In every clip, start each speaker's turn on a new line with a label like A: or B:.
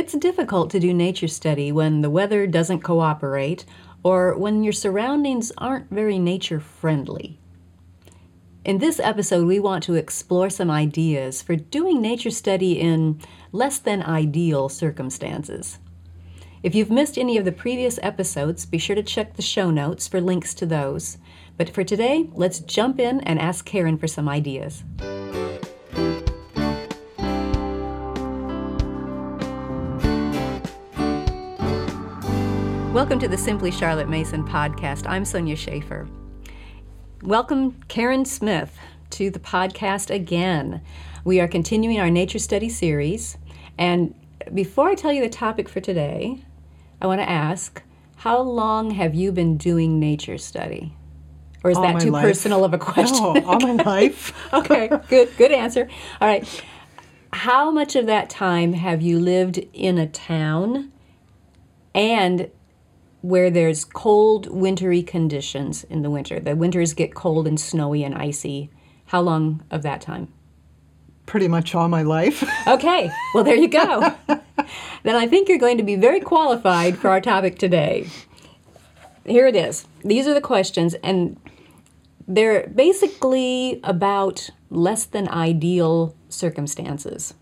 A: It's difficult to do nature study when the weather doesn't cooperate or when your surroundings aren't very nature friendly. In this episode, we want to explore some ideas for doing nature study in less than ideal circumstances. If you've missed any of the previous episodes, be sure to check the show notes for links to those. But for today, let's jump in and ask Karen for some ideas. Welcome to the Simply Charlotte Mason podcast. I'm Sonya Shafer. Welcome, Karen Smith, to the podcast again. We are continuing our nature study series. And before I tell you the topic for today, I want to ask how long have you been doing nature study? Or is
B: All
A: that too
B: life.
A: personal of a question?
B: No, all my life.
A: okay, good, good answer. All right. How much of that time have you lived in a town and where there's cold, wintry conditions in the winter? The winters get cold and snowy and icy. How long of that time?
B: Pretty much all my life.
A: Okay, well, there you go. then I think you're going to be very qualified for our topic today. Here it is. These are the questions, and they're basically about less than ideal circumstances.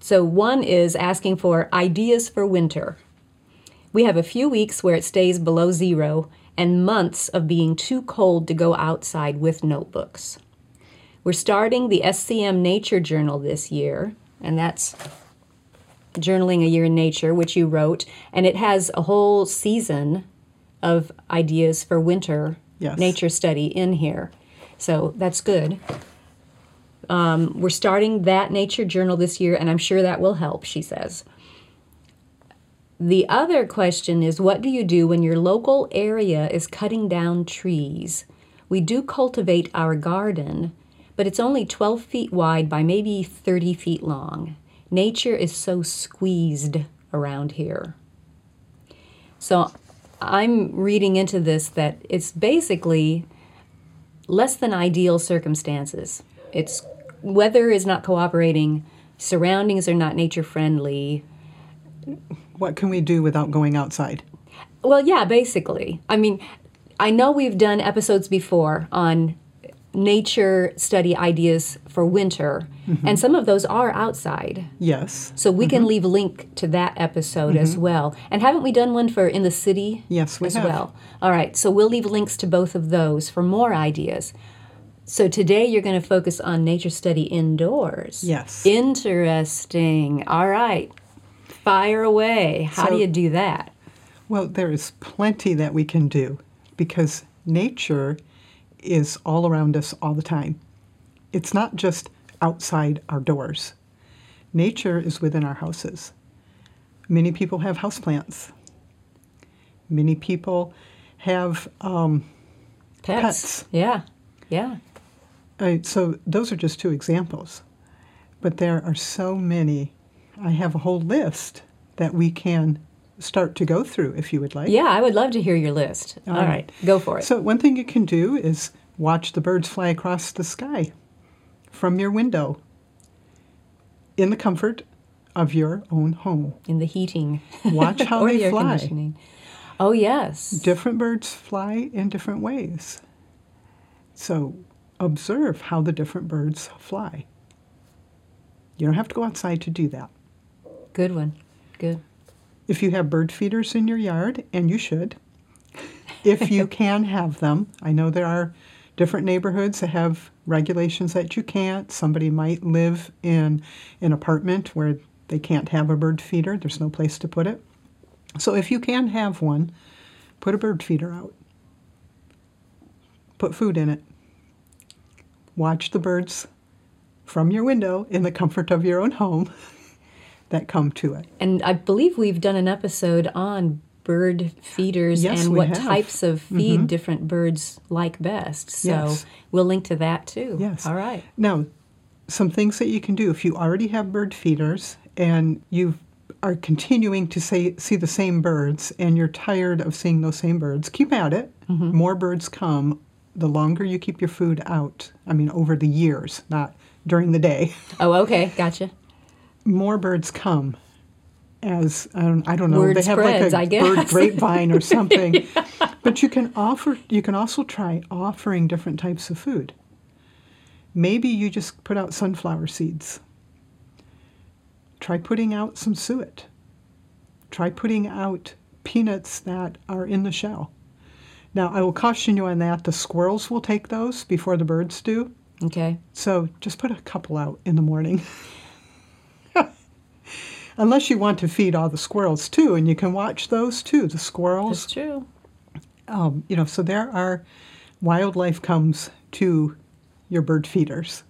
A: So, one is asking for ideas for winter. We have a few weeks where it stays below zero and months of being too cold to go outside with notebooks. We're starting the SCM Nature Journal this year, and that's Journaling a Year in Nature, which you wrote, and it has a whole season of ideas for winter
B: Yes.
A: nature study in here. So that's good. Um, we're starting that nature journal this year, and I'm sure that will help, she says. The other question is what do you do when your local area is cutting down trees? We do cultivate our garden, but it's only 12 feet wide by maybe 30 feet long. Nature is so squeezed around here. So I'm reading into this that it's basically less than ideal circumstances. It's weather is not cooperating, surroundings are not nature friendly,
B: what can we do without going outside?
A: Well, yeah, basically. I mean, I know we've done episodes before on nature study ideas for winter, mm-hmm. and some of those are outside.
B: Yes.
A: So we can mm-hmm. leave a link to that episode as mm-hmm. well. And haven't we done one for in the city
B: Yes, we
A: as
B: have.
A: well? All right, so we'll leave links to both of those for more ideas. So today you're going to focus on nature study indoors.
B: Yes.
A: Interesting. All right. Fire away. How do you do that?
B: Well, there is plenty that we can do because nature is all around us all the time. It's not just outside our doors. Nature is within our houses. Many people have houseplants. Many people have um,
A: Pets.
B: Pets.
A: Yeah. Yeah.
B: Uh, so those are just two examples. But there are so many. I have a whole list that we can start to go through if you would like.
A: Yeah, I would love to hear your list. All right.
B: right.
A: Go for it.
B: So one thing you can do is watch the birds fly across the sky from your window in the comfort of your own home.
A: in the heating.
B: Watch how they
A: the
B: fly.
A: Oh, yes.
B: Different birds fly in different ways. So observe how the different birds fly. You don't have to go outside to do that.
A: Good one. Good.
B: If you have bird feeders in your yard, and you should, if you can have them, I know there are different neighborhoods that have regulations that you can't. Somebody might live in an apartment where they can't have a bird feeder, there's no place to put it. So if you can have one, put a bird feeder out. Put food in it. Watch the birds from your window in the comfort of your own home that come to it.
A: And I believe we've done an episode on bird feeders
B: Yes,
A: and what
B: have. Mm-hmm.
A: types of feed different birds like best. So
B: Yes.
A: we'll link to that too.
B: Yes.
A: All right.
B: Now, some things that you can do if you already have bird feeders and you are continuing to say, see the same birds and you're tired of seeing those same birds, keep at it. More birds come the longer you keep your food out. I mean, over the years, not during the day.
A: Oh, okay. Gotcha.
B: More birds come. as um, I don't know.
A: Word
B: they have
A: spreads, I
B: like a bird
A: guess.
B: grapevine or something. But you can offer. You can also try offering different types of food. Maybe you just put out sunflower seeds. Try putting out some suet. Try putting out peanuts that are in the shell. Now, I will caution you on that. The squirrels will take those before the birds do.
A: Okay.
B: So just put a couple out in the morning. Unless you want to feed all the squirrels too, and you can watch those too. The squirrels,
A: That's true.
B: um, you know. So there are wildlife comes to your bird feeders.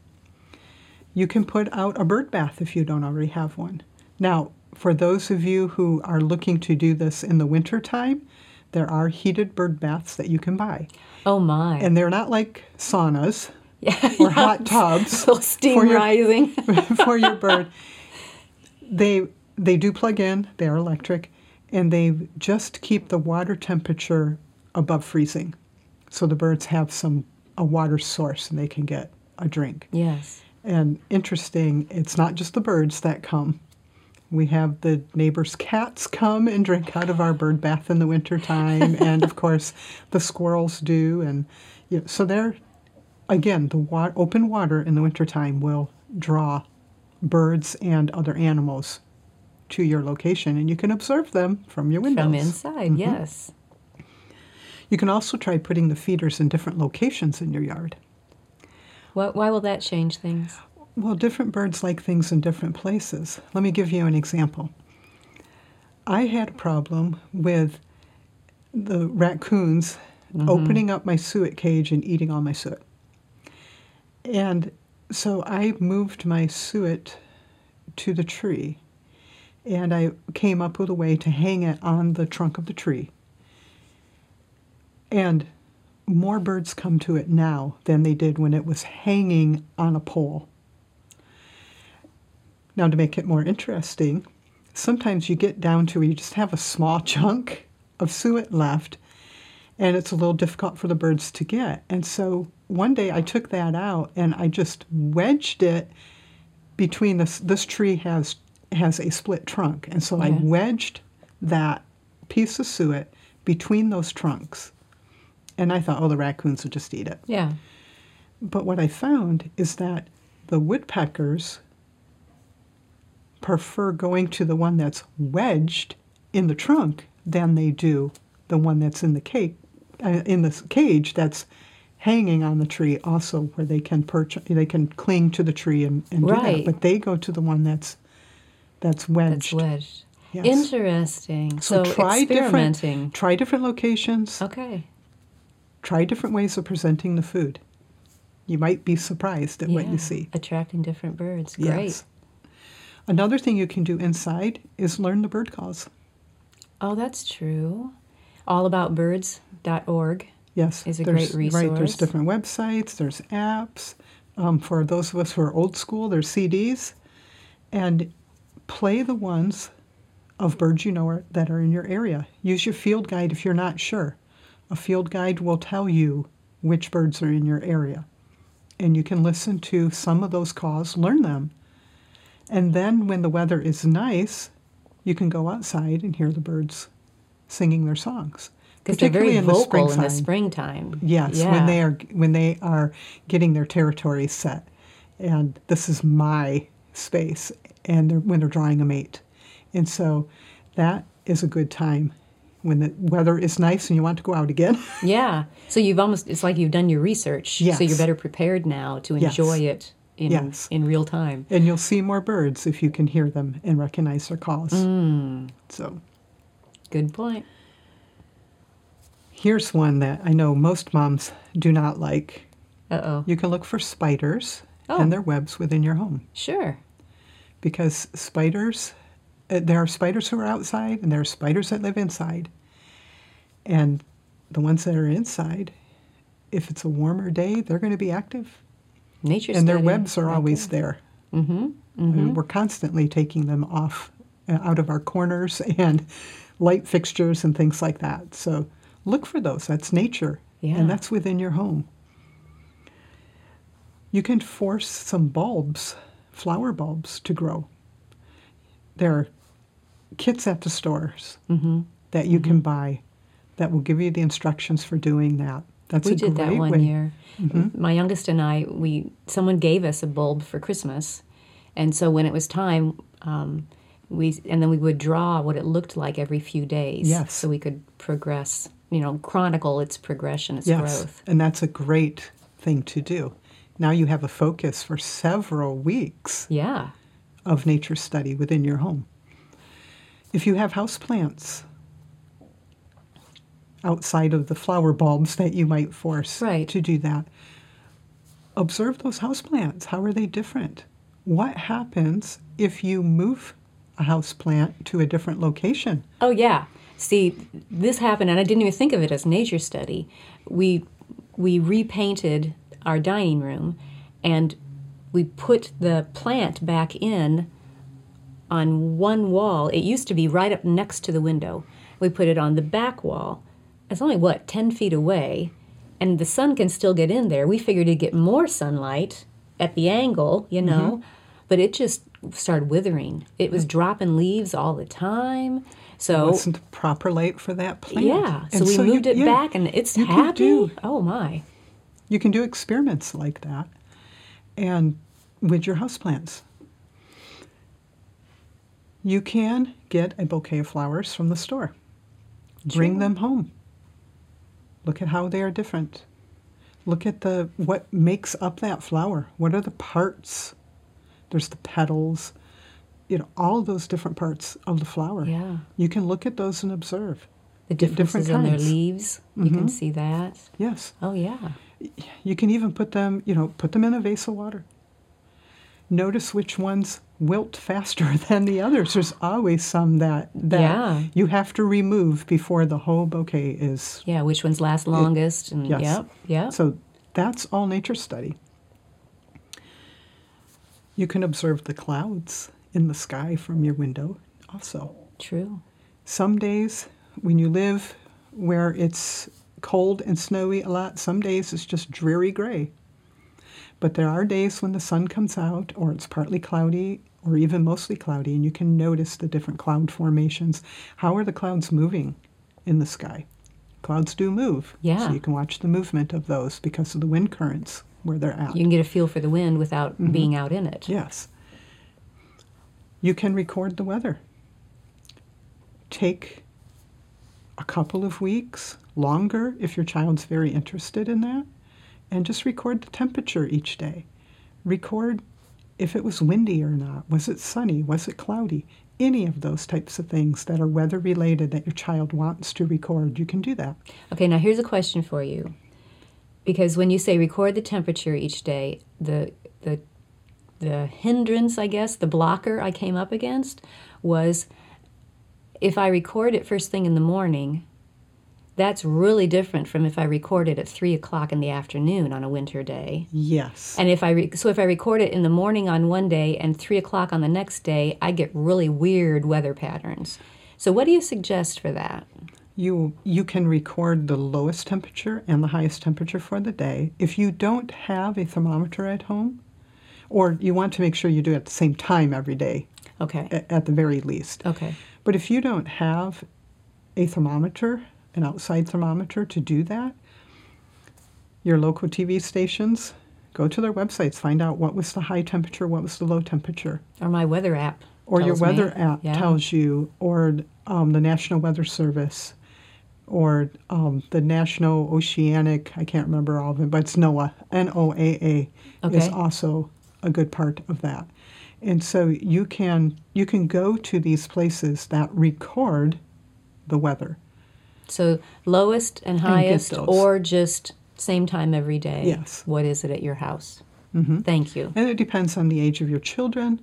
B: You can put out a bird bath if you don't already have one. Now, for those of you who are looking to do this in the winter time, there are heated bird baths that you can buy,
A: Oh my.
B: and they're not like saunas
A: yeah,
B: or hot tubs.
A: little steam
B: for your-
A: rising.
B: for your bird. They they do plug in. They are electric, and they just keep the water temperature above freezing, so the birds have some a water source and they can get a drink.
A: yes.
B: And interesting, it's not just the birds that come. We have the neighbors' cats come and drink out of our bird bath in the wintertime, and of course, the squirrels do. And you know, so they're, again, the wa- open water in the wintertime will draw birds and other animals to your location, and you can observe them from your windows.
A: From inside, mm-hmm. yes.
B: You can also try putting the feeders in different locations in your yard.
A: Why, why will that change things?
B: Well, different birds like things in different places. Let me give you an example. I had a problem with the raccoons mm-hmm. opening up my suet cage and eating all my suet. And so I moved my suet to the tree and I came up with a way to hang it on the trunk of the tree. And more birds come to it now than they did when it was hanging on a pole. Now, to make it more interesting, sometimes you get down to where you just have a small chunk of suet left, and it's a little difficult for the birds to get. And so one day I took that out and I just wedged it between this. This tree has has a split trunk, and so I wedged that piece of suet between those trunks. And I thought, oh, the raccoons would just eat it.
A: Yeah.
B: But what I found is that the woodpeckers prefer going to the one that's wedged in the trunk than they do the one that's in the cake uh, in the cage that's hanging on the tree also where they can perch they can cling to the tree and, and do that but they go to the one that's that's wedged
A: That's wedged.
B: Yes.
A: Interesting. So,
B: try
A: experimenting.
B: different try different locations
A: Okay.
B: try different ways of presenting the food you might be surprised at what you see
A: Attracting different birds. Great.
B: Yes. Another thing you can do inside is learn the bird calls.
A: Oh, that's true. Allaboutbirds.org.
B: Yes,
A: Is a great
B: Right,
A: resource.
B: there's different websites, there's apps. Um, for those of us who are old school, there's CDs, and play the ones of birds you know are, that are in your area. Use your field guide if you're not sure. A field guide will tell you which birds are in your area, and you can listen to some of those calls, learn them, and then when the weather is nice, you can go outside and hear the birds singing their songs.
A: Because they're very
B: particularly in the
A: vocal in the
B: springtime. Yes,
A: Yeah.
B: when they are when they are getting their territory set, and this is my space, and they're, when they're drawing a mate, and so that is a good time when the weather is nice and you want to go out again.
A: Yeah. So you've almost, it's like you've done your research.
B: yes.
A: So you're better prepared now to
B: Yes.
A: enjoy it in,
B: Yes.
A: in real time.
B: and you'll see more birds if you can hear them and recognize their calls.
A: Mm.
B: So
A: Good point.
B: here's one that I know most moms do not like.
A: Uh oh.
B: You can look for spiders
A: Oh.
B: and their webs within your home.
A: Sure.
B: because spiders, uh, there are spiders who are outside and there are spiders that live inside. And the ones that are inside, if it's a warmer day, they're going to be active.
A: Nature
B: and their webs are
A: right
B: always there.
A: Mm-hmm.
B: I mean, We're constantly taking them off, uh, out of our corners and light fixtures and things like that. So look for those. That's nature.
A: Yeah.
B: And that's within your home. You can force some bulbs, flower bulbs, to grow. There are kits at the stores
A: Mm-hmm.
B: that you can buy that will give you the instructions for doing that. That's
A: we
B: a
A: did that one
B: way.
A: year. My youngest and I, we someone gave us a bulb for Christmas, and so when it was time, um, we and then we would draw what it looked like every few days.
B: Yes.
A: So we could progress, you know, chronicle its progression, its
B: Yes,
A: growth.
B: and that's a great thing to do. Now you have a focus for several weeks
A: Yeah.
B: of nature study within your home. If you have houseplants outside of the flower bulbs that you might force
A: Right.
B: to do that, observe those houseplants. How are they different? What happens if you move a house plant to a different location?
A: Oh yeah. See, this happened, and I didn't even think of it as nature study. We we repainted our dining room, and we put the plant back in on one wall. It used to be right up next to the window. We put it on the back wall. It's only what ten feet away, and the sun can still get in there. We figured it'd get more sunlight at the angle, you mm-hmm. know, but it just started withering. It was mm-hmm. dropping leaves all the time. So it
B: Wasn't the proper light for that plant.
A: yeah, so
B: And
A: we
B: you-
A: moved it
B: yeah,
A: back, and it's
B: you
A: happy.
B: do-
A: Oh my!
B: You can do experiments like that, and with your houseplants. You can get a bouquet of flowers from the store. Bring them home. Look at how they are different. Look at the what makes up that flower. What are the parts? There's the petals, you know, all those different parts of the flower.
A: Yeah,
B: You can look at those and observe.
A: the
B: Different
A: differences in their
B: kinds.
A: leaves. You can mm-hmm. see that.
B: Yes.
A: Oh yeah.
B: You can even put them, you know, put them in a vase of water. Notice which ones wilt faster than the others. There's always some that that
A: Yeah.
B: you have to remove before the whole bouquet is.
A: Yeah, which ones last longest? And
B: yes.
A: yep, yep.
B: So that's all nature study. You can observe the clouds in the sky from your window also.
A: True.
B: Some days when you live where it's cold and snowy a lot, some days it's just dreary gray. But there are days when the sun comes out or it's partly cloudy or even mostly cloudy and you can notice the different cloud formations. How are the clouds moving in the sky? Clouds do move.
A: Yeah.
B: So you can watch the movement of those because of the wind currents where they're at.
A: You can get a feel for the wind without
B: Mm-hmm.
A: being out in it.
B: Yes. You can record the weather. Take a couple of weeks, longer if your child's very interested in that, and just record the temperature each day. Record if it was windy or not. Was it sunny? Was it cloudy? Any of those types of things that are weather related that your child wants to record, you can do that.
A: Okay, now here's a question for you. Because when you say record the temperature each day, the the the hindrance, I guess, the blocker I came up against was if I record it first thing in the morning, that's really different from if I record it at three o'clock in the afternoon on a winter day.
B: Yes.
A: And if I re- so if I record it in the morning on one day and three o'clock on the next day, I get really weird weather patterns. So what do you suggest for that?
B: You you can record the lowest temperature and the highest temperature for the day. If you don't have a thermometer at home, or you want to make sure you do it at the same time every day,
A: Okay.
B: a- at the very least.
A: Okay.
B: But if you don't have a thermometer, an outside thermometer to do that, your local TV stations, go to their websites, find out what was the high temperature, what was the low temperature.
A: Or my weather app.
B: or your
A: tells me.
B: weather app
A: Yeah.
B: tells you, or um, the National Weather Service, or um, the National Oceanic, I can't remember all of it, but it's NOAA, N O A A, is also a good part of that. And so you can you can go to these places that record the weather.
A: So lowest and highest,
B: those.
A: or just same time every day.
B: Yes.
A: What is it at your house?
B: hmm
A: Thank you.
B: And it depends on the age of your children,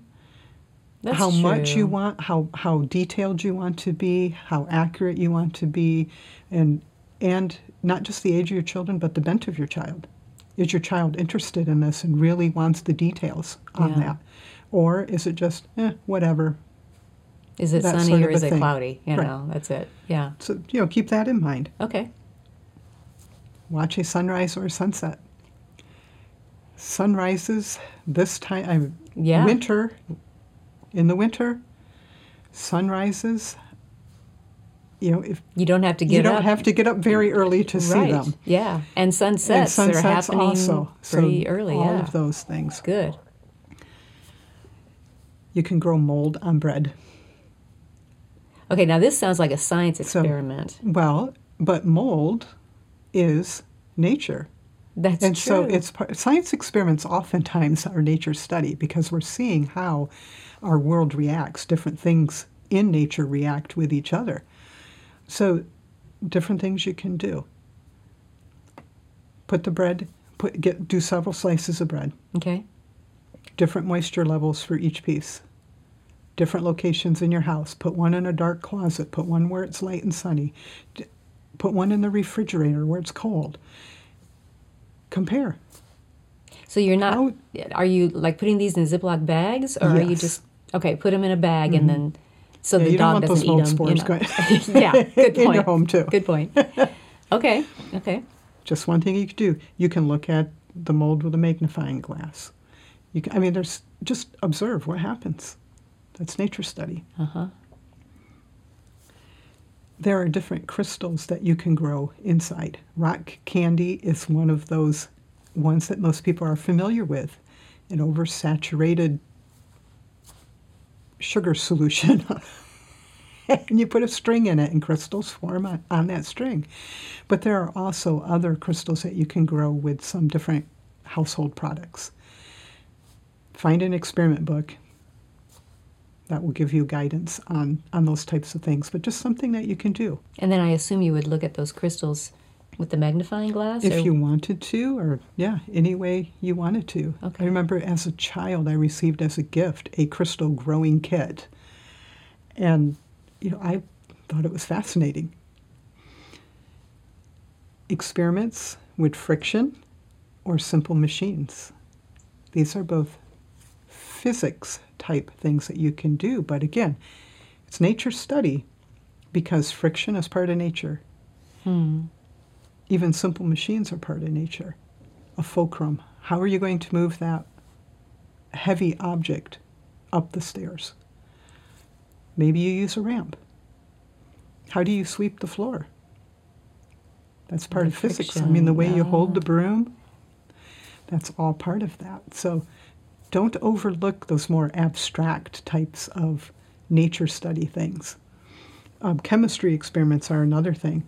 A: That's
B: how much you want, how how detailed you want to be, how accurate you want to be, and and not just the age of your children, but the bent of your child. Is your child interested in this and really wants the details on
A: Yeah.
B: that, or is it just eh, whatever?
A: Is it
B: that
A: sunny or is it
B: thing.
A: cloudy? You
B: Right.
A: know, that's it. Yeah.
B: So you know, keep that in mind.
A: Okay.
B: Watch a sunrise or a sunset. Sunrises this time, I,
A: yeah.
B: winter, in the winter, Sunrises, you know, if
A: You don't have to get up,
B: you don't
A: up.
B: have to get up very early to see them.
A: Yeah. And
B: And
A: sunsets,
B: sunsets
A: are happening
B: also.
A: pretty
B: so
A: early.
B: all
A: yeah.
B: of those things.
A: Good.
B: You can grow mold on bread.
A: Okay, now this sounds like a science
B: So-
A: experiment.
B: Well, but mold is nature.
A: That's
B: and
A: true.
B: so it's science experiments oftentimes are nature study because we're seeing how our world reacts different things in nature react with each other. So different things you can do. Put the bread put get do several slices of bread.
A: Okay.
B: different moisture levels for each piece. Different locations in your house. Put one in a dark closet. Put one where it's light and sunny. D- put one in the refrigerator where it's cold. Compare.
A: So you're not.
B: How-
A: Are you like putting these in Ziploc bags, or are you just okay? Put them in a bag and then so
B: Yeah,
A: the
B: you
A: dog doesn't eat them.
B: spores going
A: yeah. Good point.
B: in your home too.
A: Good point. Okay. Okay.
B: Just one thing you could do. You can look at the mold with a magnifying glass. You can, I mean, there's just observe what happens. That's nature study.
A: Uh huh.
B: There are different crystals that you can grow inside. Rock candy is one of those ones that most people are familiar with. An oversaturated sugar solution. and you put a string in it, and crystals form on, on that string. But there are also other crystals that you can grow with some different household products. Find an experiment book that will give you guidance on, on those types of things, but just something that you can do.
A: And then I assume you would look at those crystals with the magnifying glass.
B: If
A: or-
B: you wanted to, or yeah, any way you wanted to.
A: Okay.
B: I remember as a child, I received as a gift a crystal growing kit. And, you know, I thought it was fascinating. Experiments with friction or simple machines. These are both physics type things that you can do, but again, it's nature study because friction is part of nature.
A: Hmm.
B: Even simple machines are part of nature. A fulcrum. How are you going to move that heavy object up the stairs? Maybe you use a ramp. How do you sweep the floor? That's part
A: The
B: of physics. I mean, the way you hold the broom, that's all part of that. So don't overlook those more abstract types of nature study things. Um, chemistry experiments are another thing.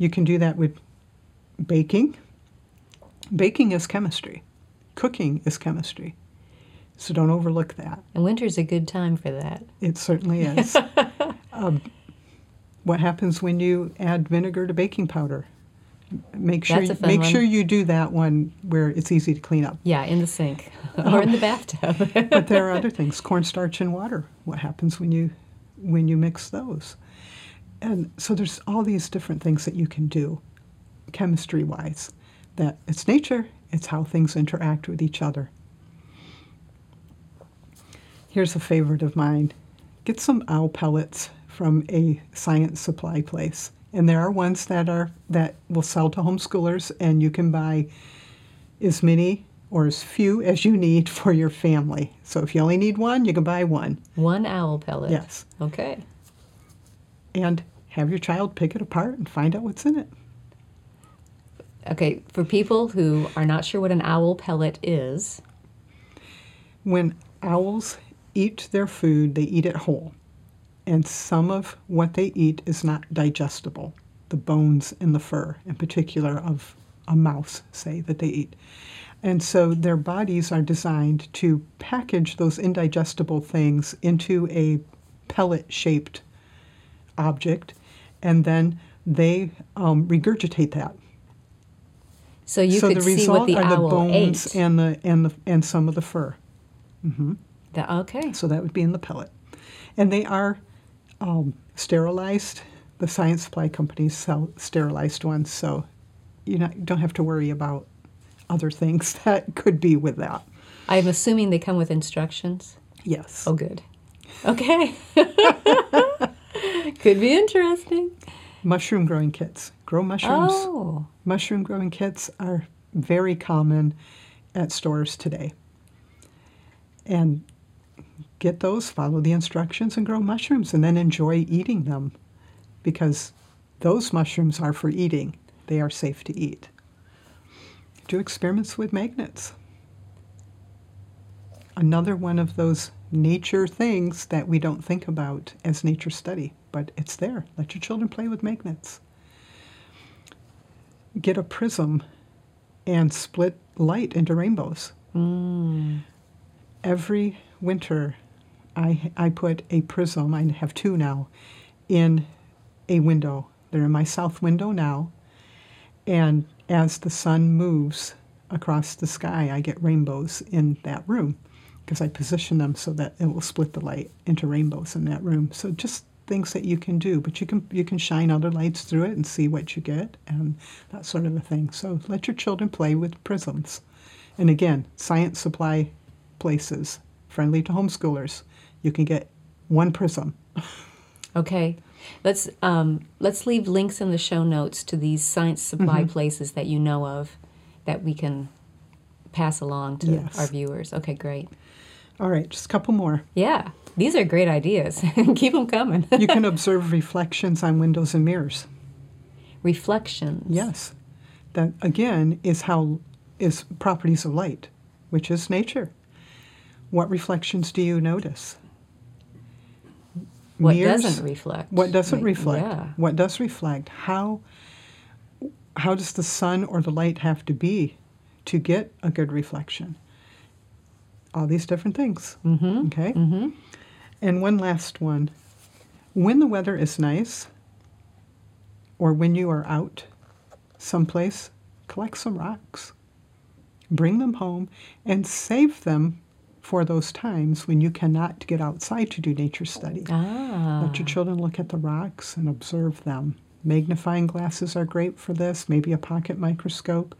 B: You can do that with baking. Baking is chemistry. Cooking is chemistry. So don't overlook that.
A: And winter's a good time for that.
B: It certainly is. um, what happens when you add vinegar to baking powder? Make sure
A: That's a fun
B: make
A: one.
B: sure you do that one where it's easy to clean up.
A: Yeah, in the sink or in the bathtub.
B: but there are other things cornstarch and water what happens when you when you mix those and so there's all these different things that you can do chemistry wise that it's nature it's how things interact with each other here's a favorite of mine get some owl pellets from a science supply place and there are ones that are that will sell to homeschoolers and you can buy as many or as few as you need for your family. So if you only need one, you can buy one.
A: One owl pellet.
B: Yes.
A: Okay.
B: And have your child pick it apart and find out what's in it.
A: Okay, for people who are not sure what an owl pellet is,
B: When owls eat their food, they eat it whole. And some of what they eat is not digestible. The bones and the fur, in particular, of a mouse, say, that they eat. And so their bodies are designed to package those indigestible things into a pellet shaped object, and then they um, regurgitate that.
A: so you
B: so
A: could
B: the
A: see
B: result
A: what the
B: are the bones
A: ate.
B: and the and the and some of the fur.
A: The- okay.
B: So that would be in the pellet. And they are um, sterilized. The science supply companies sell sterilized ones, so you don't have to worry about other things that could be with that.
A: I'm assuming they come with instructions.
B: Yes.
A: Oh, good. Okay. Could be interesting.
B: Mushroom growing kits. Grow mushrooms.
A: Oh,
B: Mushroom growing kits are very common at stores today. And get those, follow the instructions, and grow mushrooms, and then enjoy eating them because those mushrooms are for eating. They are safe to eat. Do experiments with magnets. Another one of those nature things that we don't think about as nature study, but it's there. Let your children play with magnets. Get a prism and split light into rainbows.
A: Mm.
B: Every winter, I, I put a prism, I have two now, in a window. They're in my south window now. And as the sun moves across the sky, I get rainbows in that room because I position them so that it will split the light into rainbows in that room. So just things that you can do, but you can you can shine other lights through it and see what you get and that sort of a thing. So let your children play with prisms. And again, science supply places friendly to homeschoolers. You can get one prism.
A: Okay. Let's um, let's leave links in the show notes to these science supply places that you know of that we can pass along to
B: Yes.
A: our viewers. Okay, great.
B: All right, just a couple more.
A: Yeah, these are great ideas. Keep them coming.
B: You can observe reflections on windows and mirrors.
A: Reflections.
B: Yes. That again is how is properties of light, which is nature. What reflections do you notice?
A: What
B: Mirrors-
A: doesn't reflect?
B: What doesn't
A: Like,
B: reflect?
A: Yeah.
B: What does reflect? How how does the sun or the light have to be to get a good reflection? All these different things.
A: Mm-hmm.
B: Okay?
A: Mm-hmm.
B: And one last one. When the weather is nice, or when you are out someplace, collect some rocks. Bring them home and save them for those times when you cannot get outside to do nature study.
A: Ah.
B: Let your children look at the rocks and observe them. Magnifying glasses are great for this, maybe a pocket microscope.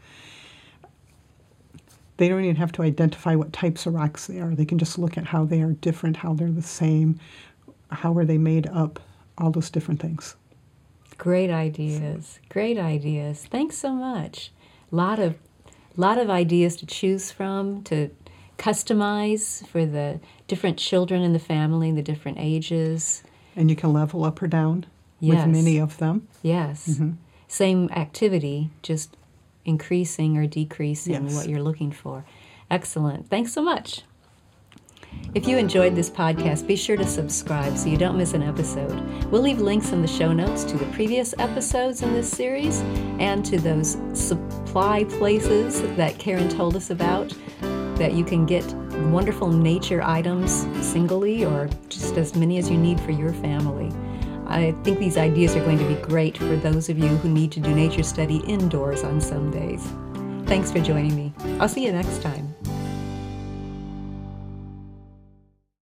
B: They don't even have to identify what types of rocks they are. They can just look at how they are different, how they're the same, how are they made up, all those different things.
A: Great ideas. Great ideas. Thanks so much. Lot of lot of ideas to choose from to customize for the different children in the family, the different ages.
B: And you can level up or down
A: Yes.
B: with many of them.
A: Yes.
B: Mm-hmm.
A: Same activity, just increasing or decreasing
B: Yes.
A: what you're looking for. Excellent. Thanks so much. If you enjoyed this podcast, be sure to subscribe so you don't miss an episode. We'll leave links in the show notes to the previous episodes in this series and to those supply places that Karen told us about that you can get wonderful nature items singly or just as many as you need for your family. I think these ideas are going to be great for those of you who need to do nature study indoors on some days. Thanks for joining me. I'll see you next time.